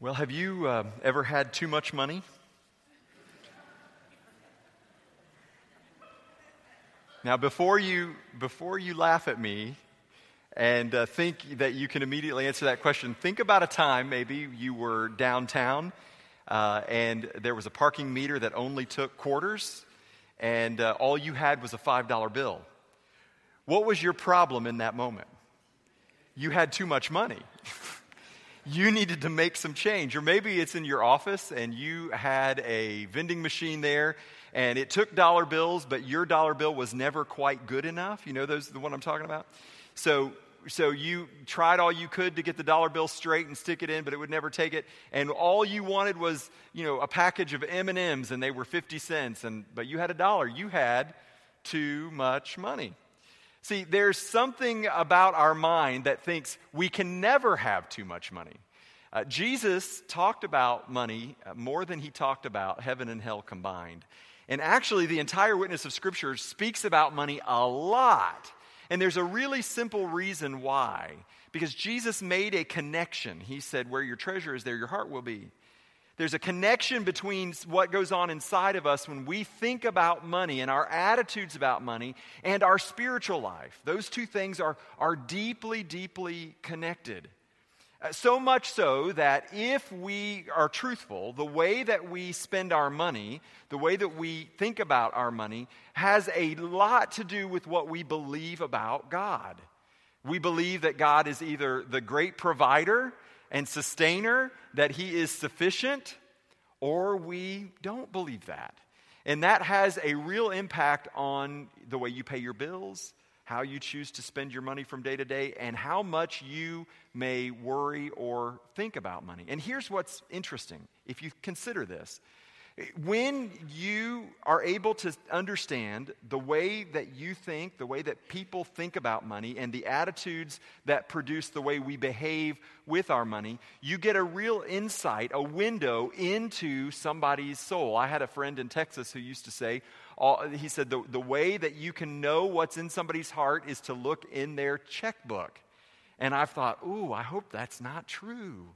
Well, have you uh, ever had too much money? Now, before you, before you laugh at me and uh, think that you can immediately answer that question, think about a time maybe you were downtown uh, and there was a parking meter that only took quarters and uh, all you had was a $5 bill. What was your problem in that moment? You had too much money. You needed to make some change. Or maybe it's in your office and you had a vending machine there and it took dollar bills, but your dollar bill was never quite good enough. You know those the one I'm talking about? So so you tried all you could to get the dollar bill straight and stick it in but it would never take it and all you wanted was you know a package of m&ms and they were 50 cents and but you had a dollar you had too much money See, there's something about our mind that thinks we can never have too much money. Uh, Jesus talked about money uh, more than he talked about heaven and hell combined. And actually, the entire witness of Scripture speaks about money a lot. And there's a really simple reason why. Because Jesus made a connection. He said, Where your treasure is, there your heart will be. There's a connection between what goes on inside of us when we think about money and our attitudes about money and our spiritual life. Those two things are, are deeply, deeply connected. Uh, so much so that if we are truthful, the way that we spend our money, the way that we think about our money, has a lot to do with what we believe about God. We believe that God is either the great provider and sustainer, that He is sufficient, or we don't believe that. And that has a real impact on the way you pay your bills, how you choose to spend your money from day to day, and how much you may worry or think about money. And here's what's interesting if you consider this when you are able to understand the way that you think, the way that people think about money, and the attitudes that produce the way we behave with our money, you get a real insight, a window into somebody's soul. I had a friend in Texas who used to say, uh, he said, the, the way that you can know what's in somebody's heart is to look in their checkbook. And I've thought, ooh, I hope that's not true.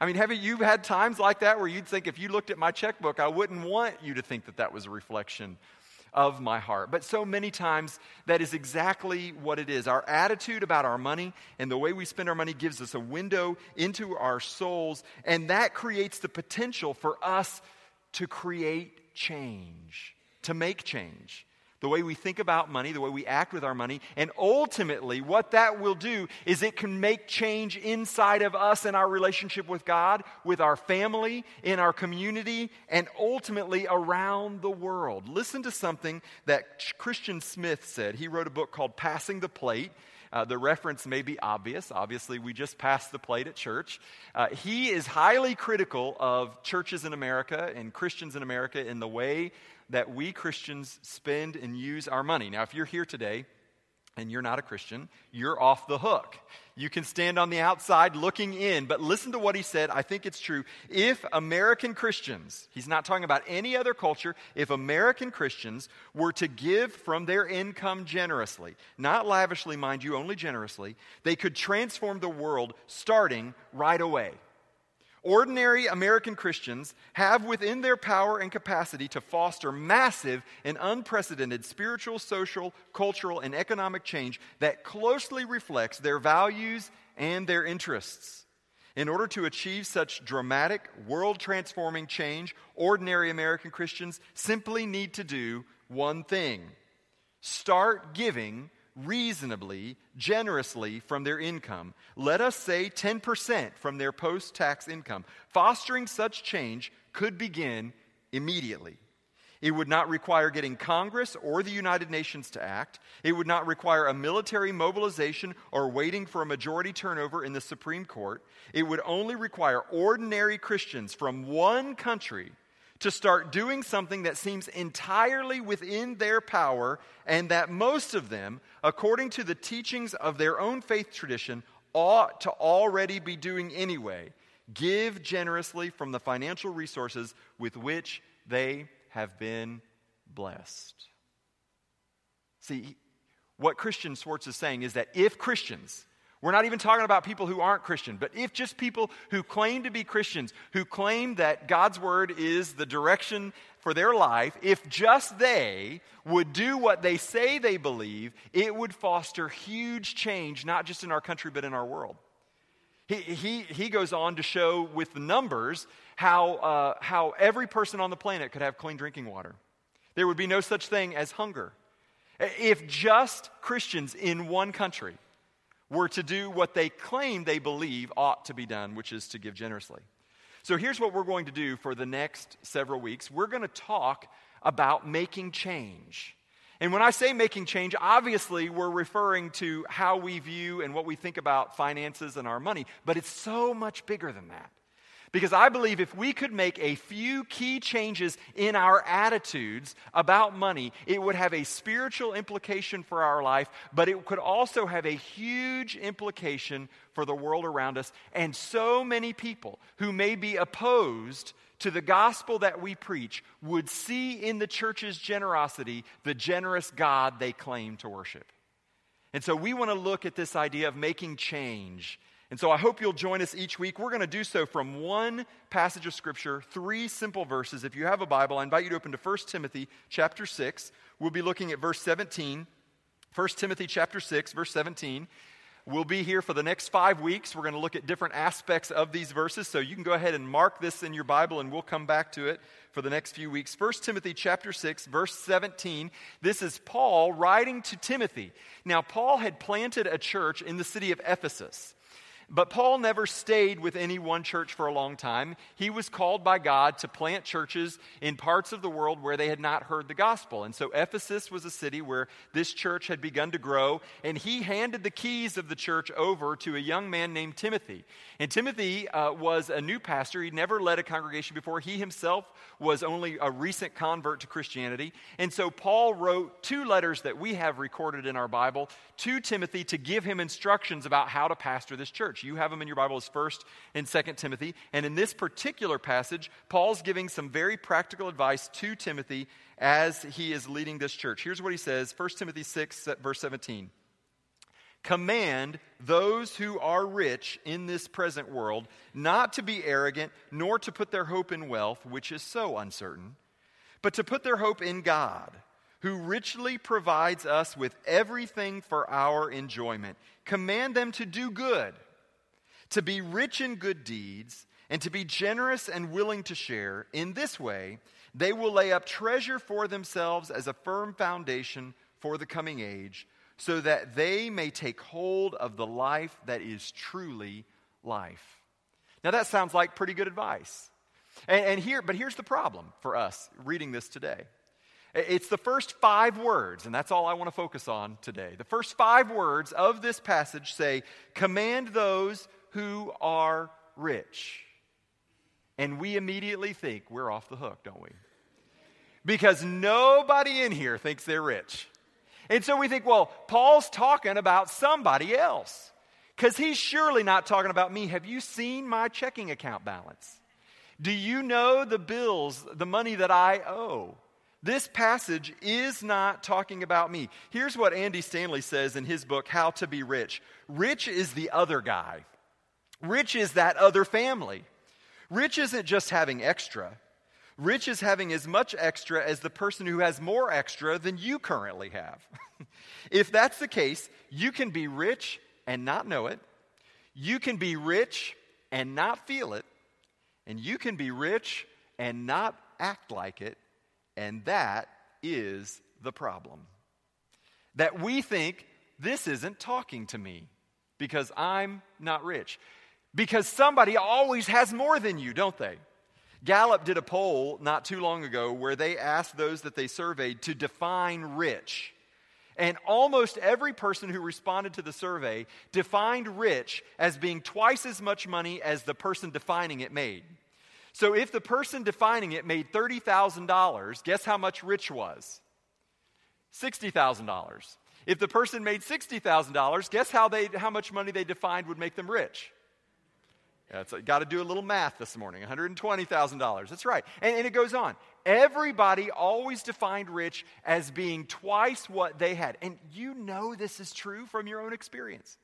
I mean, have you had times like that where you'd think if you looked at my checkbook, I wouldn't want you to think that that was a reflection of my heart. But so many times, that is exactly what it is. Our attitude about our money and the way we spend our money gives us a window into our souls, and that creates the potential for us to create change, to make change the way we think about money, the way we act with our money. And ultimately, what that will do is it can make change inside of us in our relationship with God, with our family, in our community, and ultimately around the world. Listen to something that Christian Smith said. He wrote a book called Passing the Plate. Uh, the reference may be obvious. Obviously, we just passed the plate at church. Uh, he is highly critical of churches in America and Christians in America in the way that we Christians spend and use our money. Now, if you're here today and you're not a Christian, you're off the hook. You can stand on the outside looking in, but listen to what he said. I think it's true. If American Christians, he's not talking about any other culture, if American Christians were to give from their income generously, not lavishly, mind you, only generously, they could transform the world starting right away ordinary American Christians have within their power and capacity to foster massive and unprecedented spiritual, social, cultural, and economic change that closely reflects their values and their interests. In order to achieve such dramatic, world transforming change, ordinary American Christians simply need to do one thing start giving reasonably, generously from their income. Let us say 10% from their post tax income. Fostering such change could begin immediately. It would not require getting Congress or the United Nations to act. It would not require a military mobilization or waiting for a majority turnover in the Supreme Court. It would only require ordinary Christians from one country to start doing something that seems entirely within their power and that most of them, according to the teachings of their own faith tradition, ought to already be doing anyway. Give generously from the financial resources with which they have been blessed. See, what Christian Schwartz is saying is that if Christians We're not even talking about people who aren't Christian, but if just people who claim to be Christians, who claim that God's word is the direction for their life, if just they would do what they say they believe, it would foster huge change, not just in our country, but in our world. He, he, he goes on to show with the numbers how, uh, how every person on the planet could have clean drinking water. There would be no such thing as hunger. If just Christians in one country were to do what they claim they believe ought to be done, which is to give generously. So here's what we're going to do for the next several weeks we're going to talk about making change. And when I say making change, obviously we're referring to how we view and what we think about finances and our money, but it's so much bigger than that. Because I believe if we could make a few key changes in our attitudes about money, it would have a spiritual implication for our life, but it could also have a huge implication for the world around us. And so many people who may be opposed to the gospel that we preach would see in the church's generosity the generous God they claim to worship. And so we want to look at this idea of making change and so I hope you'll join us each week. We're going to do so from one passage of scripture, three simple verses. If you have a Bible, I invite you to open to 1 Timothy chapter 6. We'll be looking at verse 17. 1 Timothy chapter 6, verse 17. We'll be here for the next five weeks. We're going to look at different aspects of these verses. So you can go ahead and mark this in your Bible and we'll come back to it for the next few weeks. 1 Timothy chapter 6, verse 17. This is Paul writing to Timothy. Now, Paul had planted a church in the city of Ephesus. But Paul never stayed with any one church for a long time. He was called by God to plant churches in parts of the world where they had not heard the gospel. And so Ephesus was a city where this church had begun to grow, and he handed the keys of the church over to a young man named Timothy. And Timothy uh, was a new pastor. He'd never led a congregation before. He himself was only a recent convert to Christianity. And so Paul wrote two letters that we have recorded in our Bible to Timothy to give him instructions about how to pastor this church church. You have them in your Bible as 1st and 2nd Timothy. And in this particular passage, Paul's giving some very practical advice to Timothy as he is leading this church. Here's what he says 1 Timothy 6, verse 17. Command those who are rich in this present world not to be arrogant, nor to put their hope in wealth, which is so uncertain, but to put their hope in God who richly provides us with everything for our enjoyment. Command them to do good, to be rich in good deeds, and to be generous and willing to share. In this way, they will lay up treasure for themselves as a firm foundation for the coming age, so that they may take hold of the life that is truly life. Now, that sounds like pretty good advice. And, and here, but here's the problem for us reading this today. It's the first five words, and that's all I want to focus on today. The first five words of this passage say, Command those who are rich. And we immediately think we're off the hook, don't we? Because nobody in here thinks they're rich. And so we think, well, Paul's talking about somebody else. Because he's surely not talking about me. Have you seen my checking account balance? Do you know the bills, the money that I owe? This passage is not talking about me. Here's what Andy Stanley says in his book, How to Be Rich Rich is the other guy. Rich is that other family. Rich isn't just having extra. Rich is having as much extra as the person who has more extra than you currently have. if that's the case, you can be rich and not know it. You can be rich and not feel it. And you can be rich and not act like it. And that is the problem. That we think this isn't talking to me because I'm not rich. Because somebody always has more than you, don't they? Gallup did a poll not too long ago where they asked those that they surveyed to define rich. And almost every person who responded to the survey defined rich as being twice as much money as the person defining it made. So if the person defining it made $30,000, guess how much rich was? $60,000. If the person made $60,000, guess how, they, how much money they defined would make them rich? Yeah, it's got to do a little math this morning $120,000. That's right. And, and it goes on. Everybody always defined rich as being twice what they had. And you know this is true from your own experience.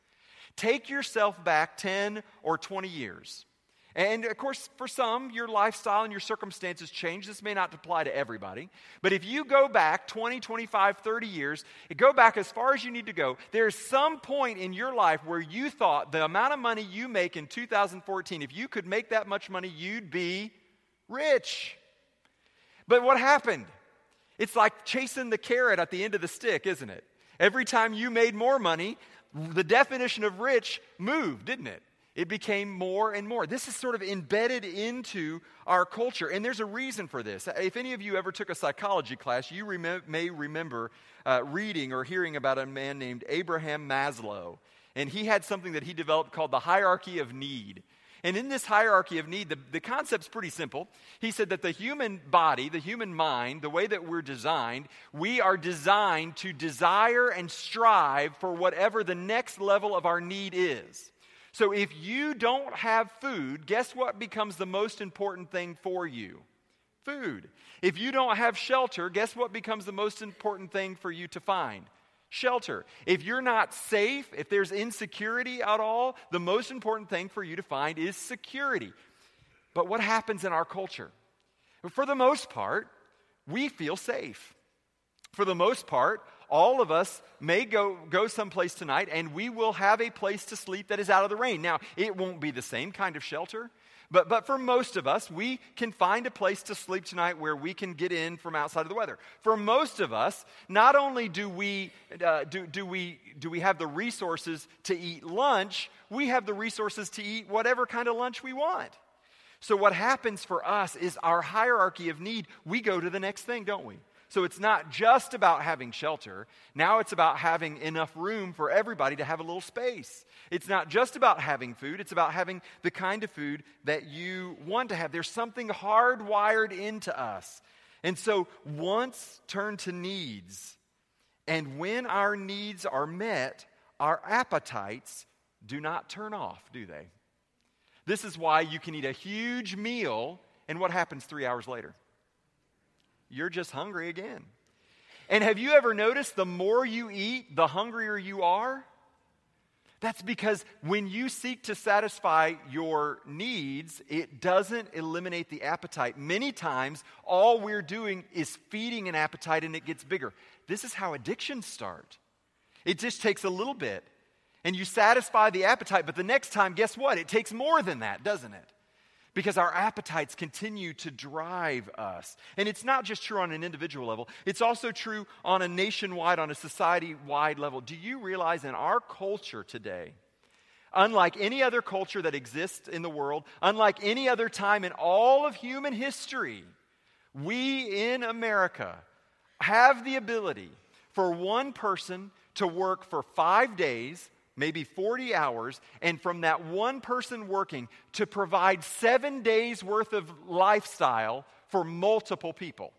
Take yourself back 10 or 20 years. And of course, for some, your lifestyle and your circumstances change. This may not apply to everybody. But if you go back 20, 25, 30 years, go back as far as you need to go, there's some point in your life where you thought the amount of money you make in 2014, if you could make that much money, you'd be rich. But what happened? It's like chasing the carrot at the end of the stick, isn't it? Every time you made more money, the definition of rich moved, didn't it? It became more and more. This is sort of embedded into our culture, and there's a reason for this. If any of you ever took a psychology class, you rem- may remember uh, reading or hearing about a man named Abraham Maslow. And he had something that he developed called the hierarchy of need. And in this hierarchy of need, the, the concept's pretty simple. He said that the human body, the human mind, the way that we're designed, we are designed to desire and strive for whatever the next level of our need is. So if you don't have food, guess what becomes the most important thing for you? Food. If you don't have shelter, guess what becomes the most important thing for you to find? Shelter. If you're not safe, if there's insecurity at all, the most important thing for you to find is security. But what happens in our culture? For the most part, we feel safe. For the most part, all of us may go, go someplace tonight and we will have a place to sleep that is out of the rain. Now, it won't be the same kind of shelter, but, but for most of us, we can find a place to sleep tonight where we can get in from outside of the weather. For most of us, not only do we, uh, do, do, we, do we have the resources to eat lunch, we have the resources to eat whatever kind of lunch we want. So, what happens for us is our hierarchy of need, we go to the next thing, don't we? So it's not just about having shelter. Now it's about having enough room for everybody to have a little space. It's not just about having food, it's about having the kind of food that you want to have. There's something hardwired into us. And so wants turn to needs. And when our needs are met, our appetites do not turn off, do they? This is why you can eat a huge meal, and what happens three hours later? You're just hungry again. And have you ever noticed the more you eat, the hungrier you are? That's because when you seek to satisfy your needs, it doesn't eliminate the appetite. Many times, all we're doing is feeding an appetite and it gets bigger. This is how addictions start. It just takes a little bit, and you satisfy the appetite, but the next time, guess what? It takes more than that, doesn't it? Because our appetites continue to drive us. And it's not just true on an individual level, it's also true on a nationwide, on a society wide level. Do you realize in our culture today, unlike any other culture that exists in the world, unlike any other time in all of human history, we in America have the ability for one person to work for five days maybe 40 hours, and from that one person working to provide seven days worth of lifestyle for multiple people.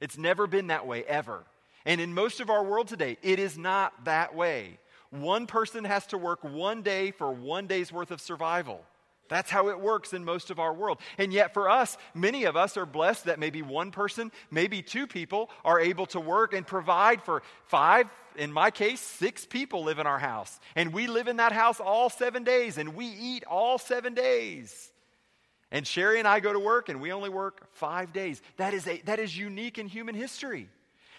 It's never been that way, ever. And in most of our world today, it is not that way. One person has to work one day for one day's worth of survival. That's how it works in most of our world. And yet, for us, many of us are blessed that maybe one person, maybe two people are able to work and provide for five, in my case, six people live in our house. And we live in that house all seven days, and we eat all seven days. And Sherry and I go to work, and we only work five days. That is, a, that is unique in human history.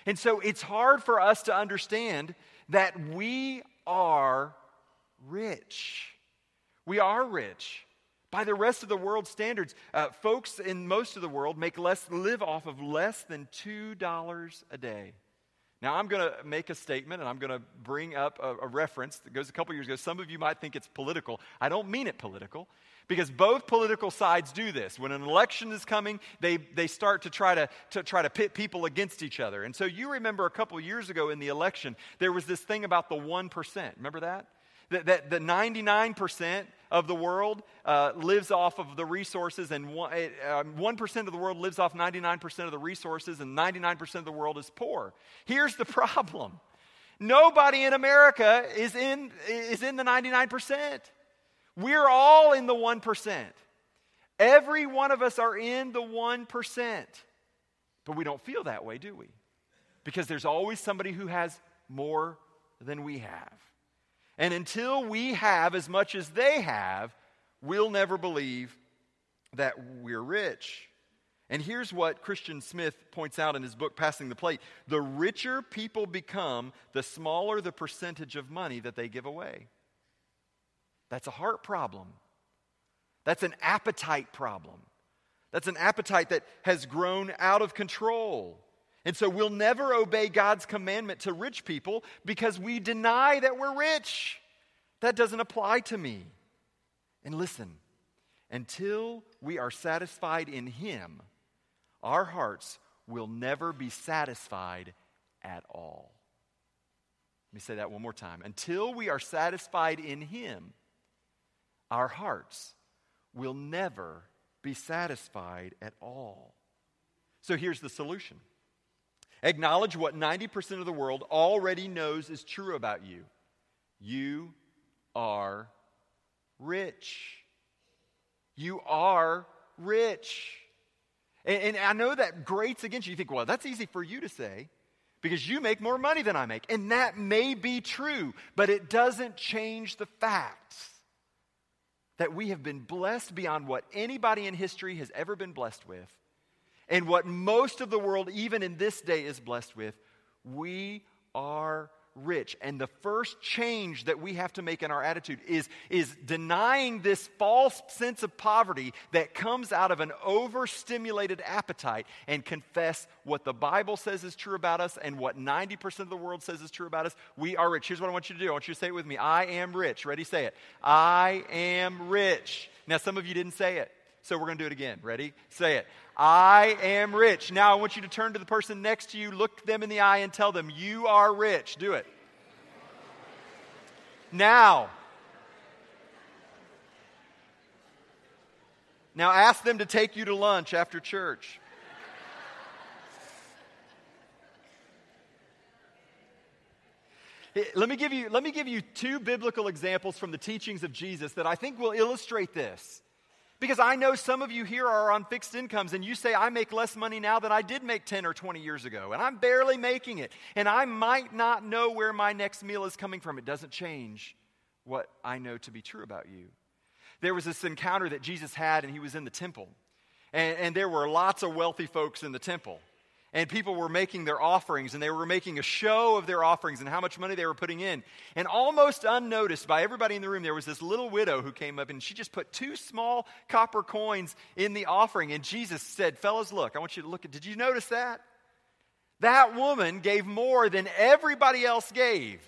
And so it's hard for us to understand that we are rich. We are rich by the rest of the world standards. Uh, folks in most of the world make less, live off of less than $2 a day. Now, I'm going to make a statement and I'm going to bring up a, a, reference that goes a couple years ago. Some of you might think it's political. I don't mean it political because both political sides do this. When an election is coming, they, they start to try to, to try to pit people against each other. And so you remember a couple years ago in the election, there was this thing about the 1%. Remember that? That, that the 99% of the world uh, lives off of the resources, and 1%, uh, 1% of the world lives off 99% of the resources, and 99% of the world is poor. Here's the problem nobody in America is in, is in the 99%. We're all in the 1%. Every one of us are in the 1%. But we don't feel that way, do we? Because there's always somebody who has more than we have. And until we have as much as they have, we'll never believe that we're rich. And here's what Christian Smith points out in his book, Passing the Plate the richer people become, the smaller the percentage of money that they give away. That's a heart problem. That's an appetite problem. That's an appetite that has grown out of control. And so we'll never obey God's commandment to rich people because we deny that we're rich. That doesn't apply to me. And listen, until we are satisfied in Him, our hearts will never be satisfied at all. Let me say that one more time. Until we are satisfied in Him, our hearts will never be satisfied at all. So here's the solution acknowledge what 90% of the world already knows is true about you you are rich. You are rich. And, and, I know that grates against you. You think, well, that's easy for you to say because you make more money than I make. And that may be true, but it doesn't change the facts that we have been blessed beyond what anybody in history has ever been blessed with, and what most of the world, even in this day, is blessed with. We are rich. And the first change that we have to make in our attitude is, is denying this false sense of poverty that comes out of an overstimulated appetite and confess what the Bible says is true about us and what 90% of the world says is true about us. We are rich. Here's what I want you to do I want you to say it with me I am rich. Ready? Say it. I am rich. Now, some of you didn't say it. So we're going to do it again. Ready? Say it. I am rich. Now I want you to turn to the person next to you, look them in the eye, and tell them, You are rich. Do it. Now. Now ask them to take you to lunch after church. let me give you let me give you two biblical examples from the teachings of Jesus that I think will illustrate this. Because I know some of you here are on fixed incomes and you say, I make less money now than I did make 10 or 20 years ago, and I'm barely making it, and I might not know where my next meal is coming from. It doesn't change what I know to be true about you. There was this encounter that Jesus had, and he was in the temple, and, and there were lots of wealthy folks in the temple and people were making their offerings and they were making a show of their offerings and how much money they were putting in. And almost unnoticed by everybody in the room, there was this little widow who came up and she just put two small copper coins in the offering. And Jesus said, Fellas, look, I want you to look at, did you notice that? That woman gave more than everybody else gave.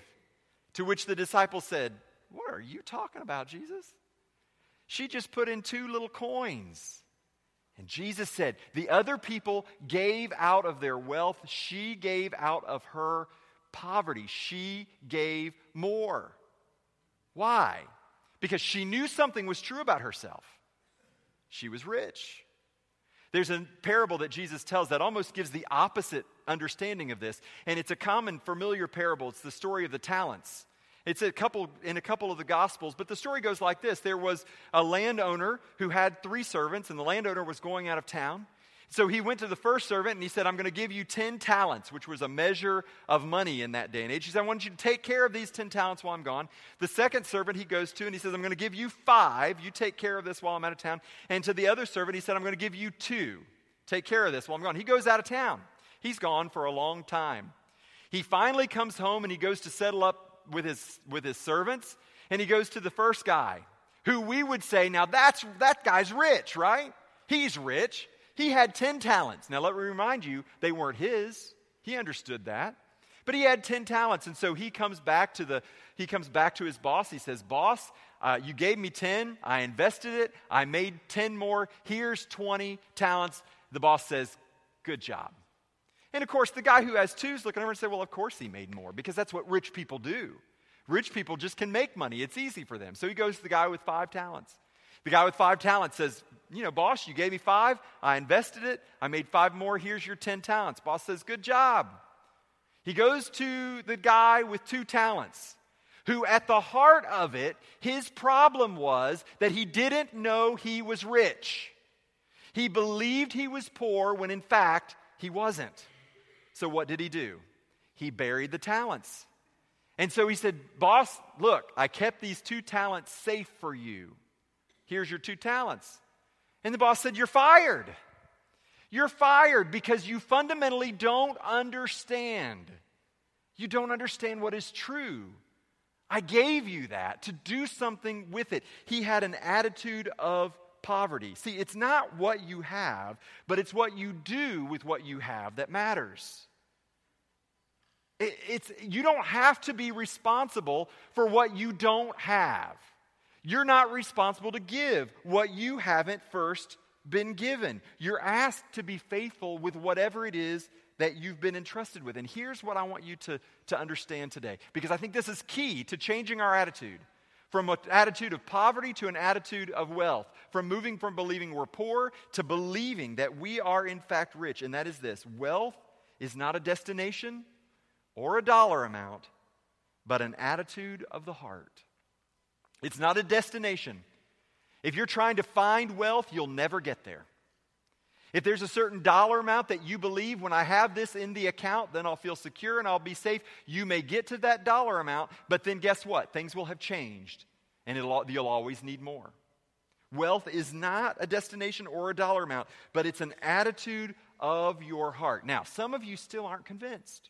To which the disciples said, What are you talking about, Jesus? She just put in two little coins. And Jesus said, The other people gave out of their wealth, she gave out of her poverty. She gave more. Why? Because she knew something was true about herself. She was rich. There's a parable that Jesus tells that almost gives the opposite understanding of this, and it's a common familiar parable. It's the story of the talents. It's a couple in a couple of the gospels, but the story goes like this. There was a landowner who had three servants, and the landowner was going out of town. So he went to the first servant and he said, I'm going to give you 10 talents, which was a measure of money in that day and age. He said, I want you to take care of these 10 talents while I'm gone. The second servant he goes to and he says, I'm going to give you five. You take care of this while I'm out of town. And to the other servant, he said, I'm going to give you two. Take care of this while I'm gone. He goes out of town. He's gone for a long time. He finally comes home and he goes to settle up with his, with his servants, and he goes to the first guy, who we would say, now that's, that guy's rich, right? He's rich. He had 10 talents. Now, let me remind you, they weren't his. He understood that. But he had 10 talents, and so he comes back to, the, he comes back to his boss. He says, Boss, uh, you gave me 10. I invested it. I made 10 more. Here's 20 talents. The boss says, Good job. And of course, the guy who has two is looking over and say, well, of course he made more because that's what rich people do. Rich people just can make money. It's easy for them. So he goes to the guy with five talents. The guy with five talents says, you know, boss, you gave me five. I invested it. I made five more. Here's your 10 talents. Boss says, good job. He goes to the guy with two talents, who at the heart of it, his problem was that he didn't know he was rich. He believed he was poor when in fact he wasn't. So what did he do? He buried the talents. And so he said, Boss, look, I kept these two talents safe for you. Here's your two talents. And the boss said, You're fired. You're fired because you fundamentally don't understand. You don't understand what is true. I gave you that to do something with it. He had an attitude of poverty. See, it's not what you have, but it's what you do with what you have that matters. It's, you don't have to be responsible for what you don't have. You're not responsible to give what you haven't first been given. You're asked to be faithful with whatever it is that you've been entrusted with. And here's what I want you to, to understand today, because I think this is key to changing our attitude from an attitude of poverty to an attitude of wealth, from moving from believing we're poor to believing that we are in fact rich. And that is this wealth is not a destination or a dollar amount, but an attitude of the heart. It's not a destination. If you're trying to find wealth, you'll never get there. If there's a certain dollar amount that you believe, when I have this in the account, then I'll feel secure and I'll be safe, you may get to that dollar amount, but then guess what? Things will have changed and you'll always need more. Wealth is not a destination or a dollar amount, but it's an attitude of your heart. Now, some of you still aren't convinced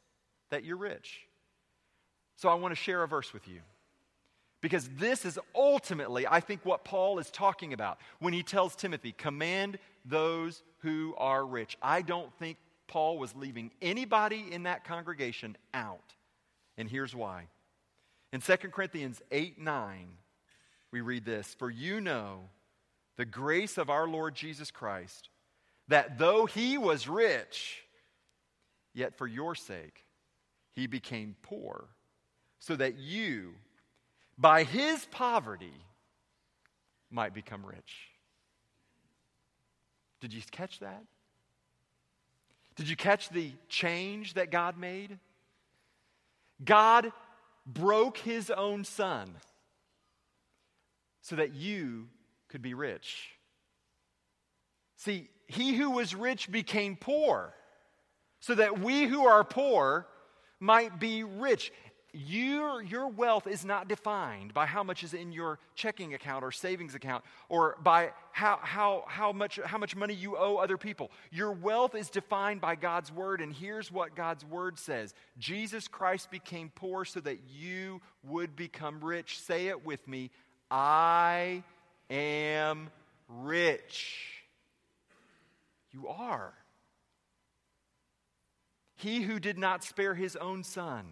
that you're rich. So I want to share a verse with you. Because this is ultimately, I think, what Paul is talking about when he tells Timothy, command those who are rich. I don't think Paul was leaving anybody in that congregation out. And here's why. In 2 Corinthians 8 9, we read this For you know the grace of our Lord Jesus Christ, that though he was rich, yet for your sake he became poor, so that you, by his poverty, might become rich. Did you catch that? Did you catch the change that God made? God broke his own son so that you could be rich. See, he who was rich became poor so that we who are poor might be rich. Your, your wealth is not defined by how much is in your checking account or savings account or by how, how, how, much, how much money you owe other people. Your wealth is defined by God's word, and here's what God's word says Jesus Christ became poor so that you would become rich. Say it with me I am rich. You are. He who did not spare his own son,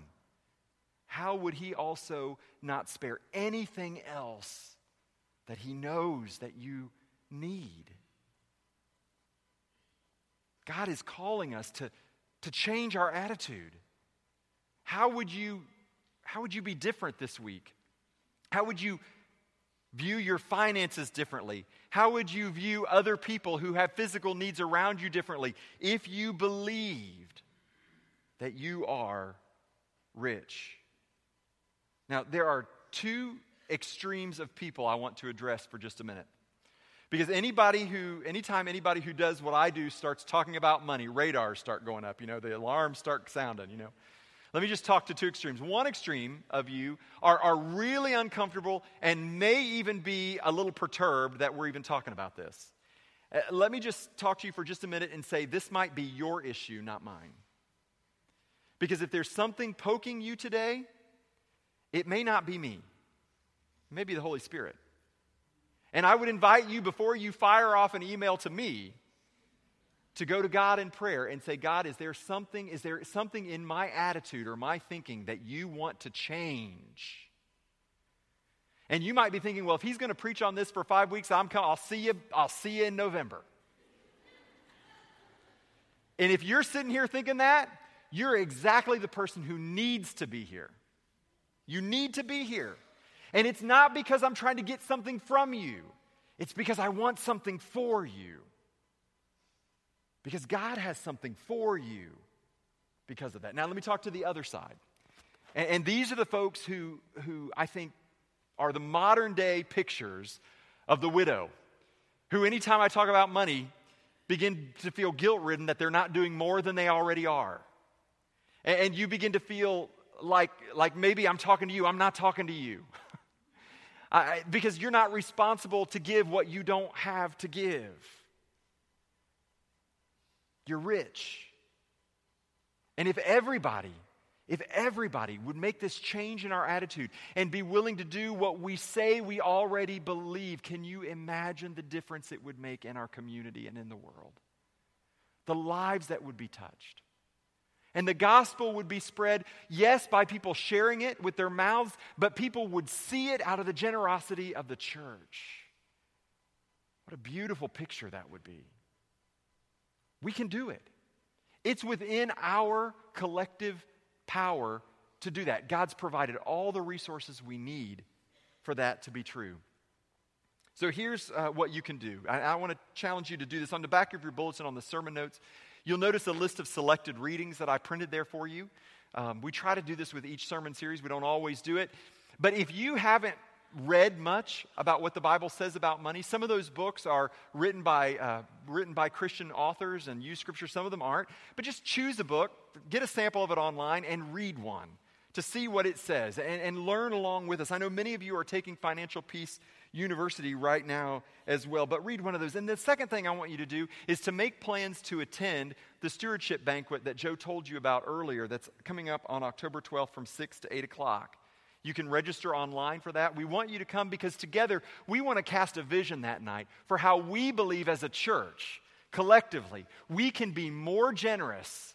how would he also not spare anything else that he knows that you need? God is calling us to, to change our attitude. How would you how would you be different this week? How would you view your finances differently? How would you view other people who have physical needs around you differently if you believed that you are rich? Now, there are two extremes of people I want to address for just a minute. Because anybody who, anytime anybody who does what I do starts talking about money, radars start going up, you know, the alarms start sounding, you know. Let me just talk to two extremes. One extreme of you are, are really uncomfortable and may even be a little perturbed that we're even talking about this. Uh, let me just talk to you for just a minute and say this might be your issue, not mine. Because if there's something poking you today, it may not be me, it may be the Holy Spirit. And I would invite you before you fire off an email to me to go to God in prayer and say, God, is there something, is there something in my attitude or my thinking that you want to change? And you might be thinking, well, if he's going to preach on this for five weeks, I'm coming, I'll see you, I'll see you in November. and if you're sitting here thinking that, you're exactly the person who needs to be here. You need to be here. And it's not because I'm trying to get something from you. It's because I want something for you. Because God has something for you because of that. Now, let me talk to the other side. And, and these are the folks who, who I think are the modern day pictures of the widow, who, anytime I talk about money, begin to feel guilt ridden that they're not doing more than they already are. And, and you begin to feel like, like maybe I'm talking to you, I'm not talking to you. I, because you're not responsible to give what you don't have to give. You're rich. And if everybody, if everybody would make this change in our attitude and be willing to do what we say we already believe, can you imagine the difference it would make in our community and in the world? The lives that would be touched. And the gospel would be spread, yes, by people sharing it with their mouths, but people would see it out of the generosity of the church. What a beautiful picture that would be. We can do it. It's within our collective power to do that. God's provided all the resources we need for that to be true. So here's uh, what you can do. I, I want to challenge you to do this. On the back of your bulletin, on the sermon notes, you'll notice a list of selected readings that I printed there for you. Um, we try to do this with each sermon series, we don't always do it. But if you haven't read much about what the Bible says about money. Some of those books are written by, uh, written by Christian authors and use scripture, some of them aren't. But just choose a book, get a sample of it online, and read one to see what it says and, and learn along with us. I know many of you are taking Financial Peace University right now as well, but read one of those. And the second thing I want you to do is to make plans to attend the stewardship banquet that Joe told you about earlier that's coming up on October 12th from 6 to 8 o'clock. You can register online for that. We want you to come because together we want to cast a vision that night for how we believe as a church, collectively, we can be more generous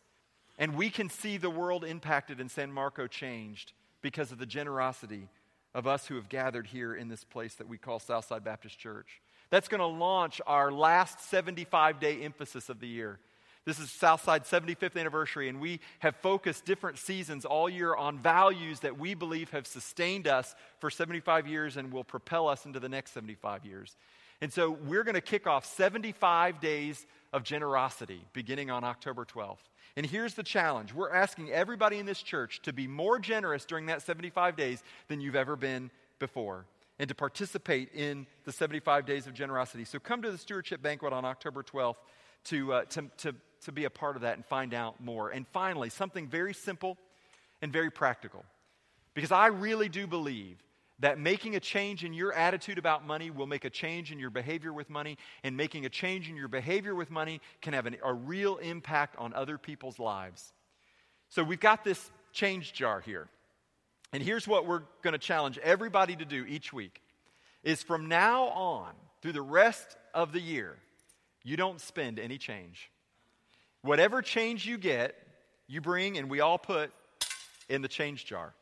and we can see the world impacted and San Marco changed because of the generosity of us who have gathered here in this place that we call Southside Baptist Church. That's going to launch our last 75 day emphasis of the year. This is Southside 75th anniversary, and we have focused different seasons all year on values that we believe have sustained us for 75 years and will propel us into the next 75 years. And so we're going to kick off 75 days of generosity beginning on October 12th. And here's the challenge we're asking everybody in this church to be more generous during that 75 days than you've ever been before and to participate in the 75 days of generosity. So come to the stewardship banquet on October 12th to, uh, to, to to be a part of that and find out more. And finally, something very simple and very practical. Because I really do believe that making a change in your attitude about money will make a change in your behavior with money, and making a change in your behavior with money can have an, a real impact on other people's lives. So we've got this change jar here. And here's what we're going to challenge everybody to do each week is from now on through the rest of the year, you don't spend any change. Whatever change you get, you bring and we all put in the change jar.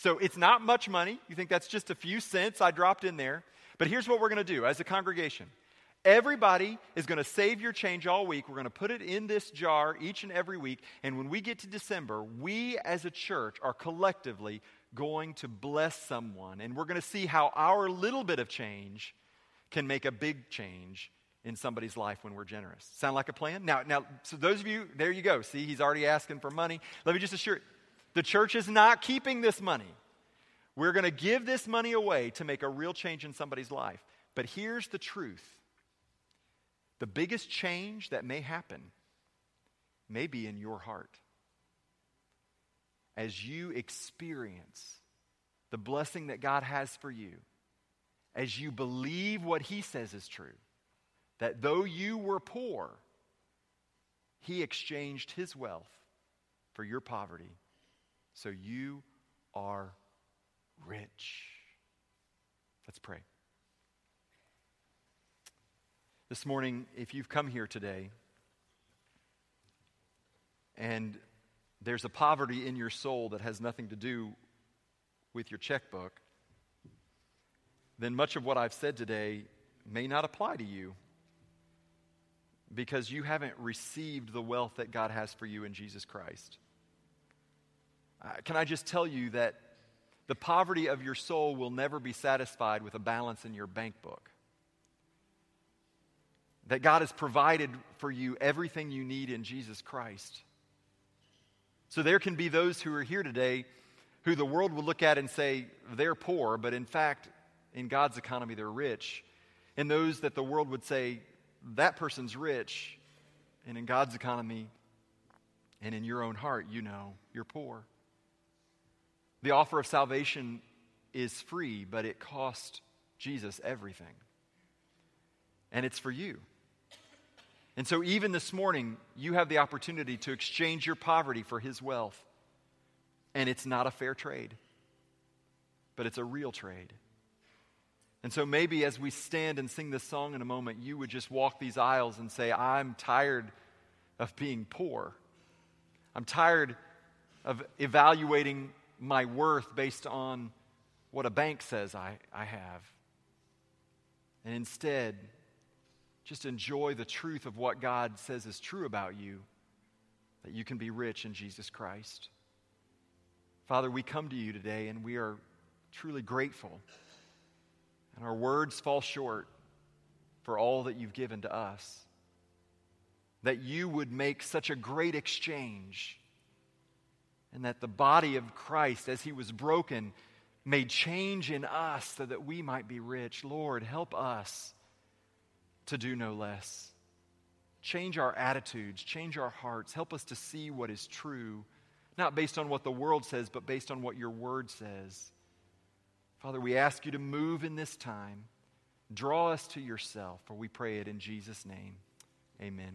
So it's not much money. You think that's just a few cents I dropped in there. But here's what we're going to do as a congregation. Everybody is going to save your change all week. We're going to put it in this jar each and every week. And when we get to December, we as a church are collectively going to bless someone. And we're going to see how our little bit of change can make a big change in somebody's life when we're generous. Sound like a plan? Now, now, so those of you, there you go. See, he's already asking for money. Let me just assure you, the church is not keeping this money. We're going to give this money away to make a real change in somebody's life. But here's the truth the biggest change that may happen may be in your heart. As you experience the blessing that God has for you, as you believe what He says is true that though you were poor, he exchanged his wealth for your poverty. So you are rich. Let's pray. This morning, if you've come here today and there's a poverty in your soul that has nothing to do with your checkbook, then much of what I've said today may not apply to you because you haven't received the wealth that God has for you in Jesus Christ. Uh, can I just tell you that the poverty of your soul will never be satisfied with a balance in your bank book? That God has provided for you everything you need in Jesus Christ. So there can be those who are here today who the world will look at and say they're poor, but in fact, in God's economy, they're rich. And those that the world would say that person's rich, and in God's economy and in your own heart, you know you're poor. The offer of salvation is free, but it cost Jesus everything. And it's for you. And so, even this morning, you have the opportunity to exchange your poverty for his wealth. And it's not a fair trade, but it's a real trade. And so, maybe as we stand and sing this song in a moment, you would just walk these aisles and say, I'm tired of being poor. I'm tired of evaluating my worth based on what a bank says I, I have. And instead, just enjoy the truth of what God says is true about you that you can be rich in Jesus Christ. Father, we come to you today and we are truly grateful. And our words fall short for all that you've given to us. That you would make such a great exchange, and that the body of Christ, as he was broken, may change in us so that we might be rich. Lord, help us to do no less. Change our attitudes, change our hearts. Help us to see what is true, not based on what the world says, but based on what your word says. Father, we ask you to move in this time. Draw us to yourself, for we pray it in Jesus' name. Amen.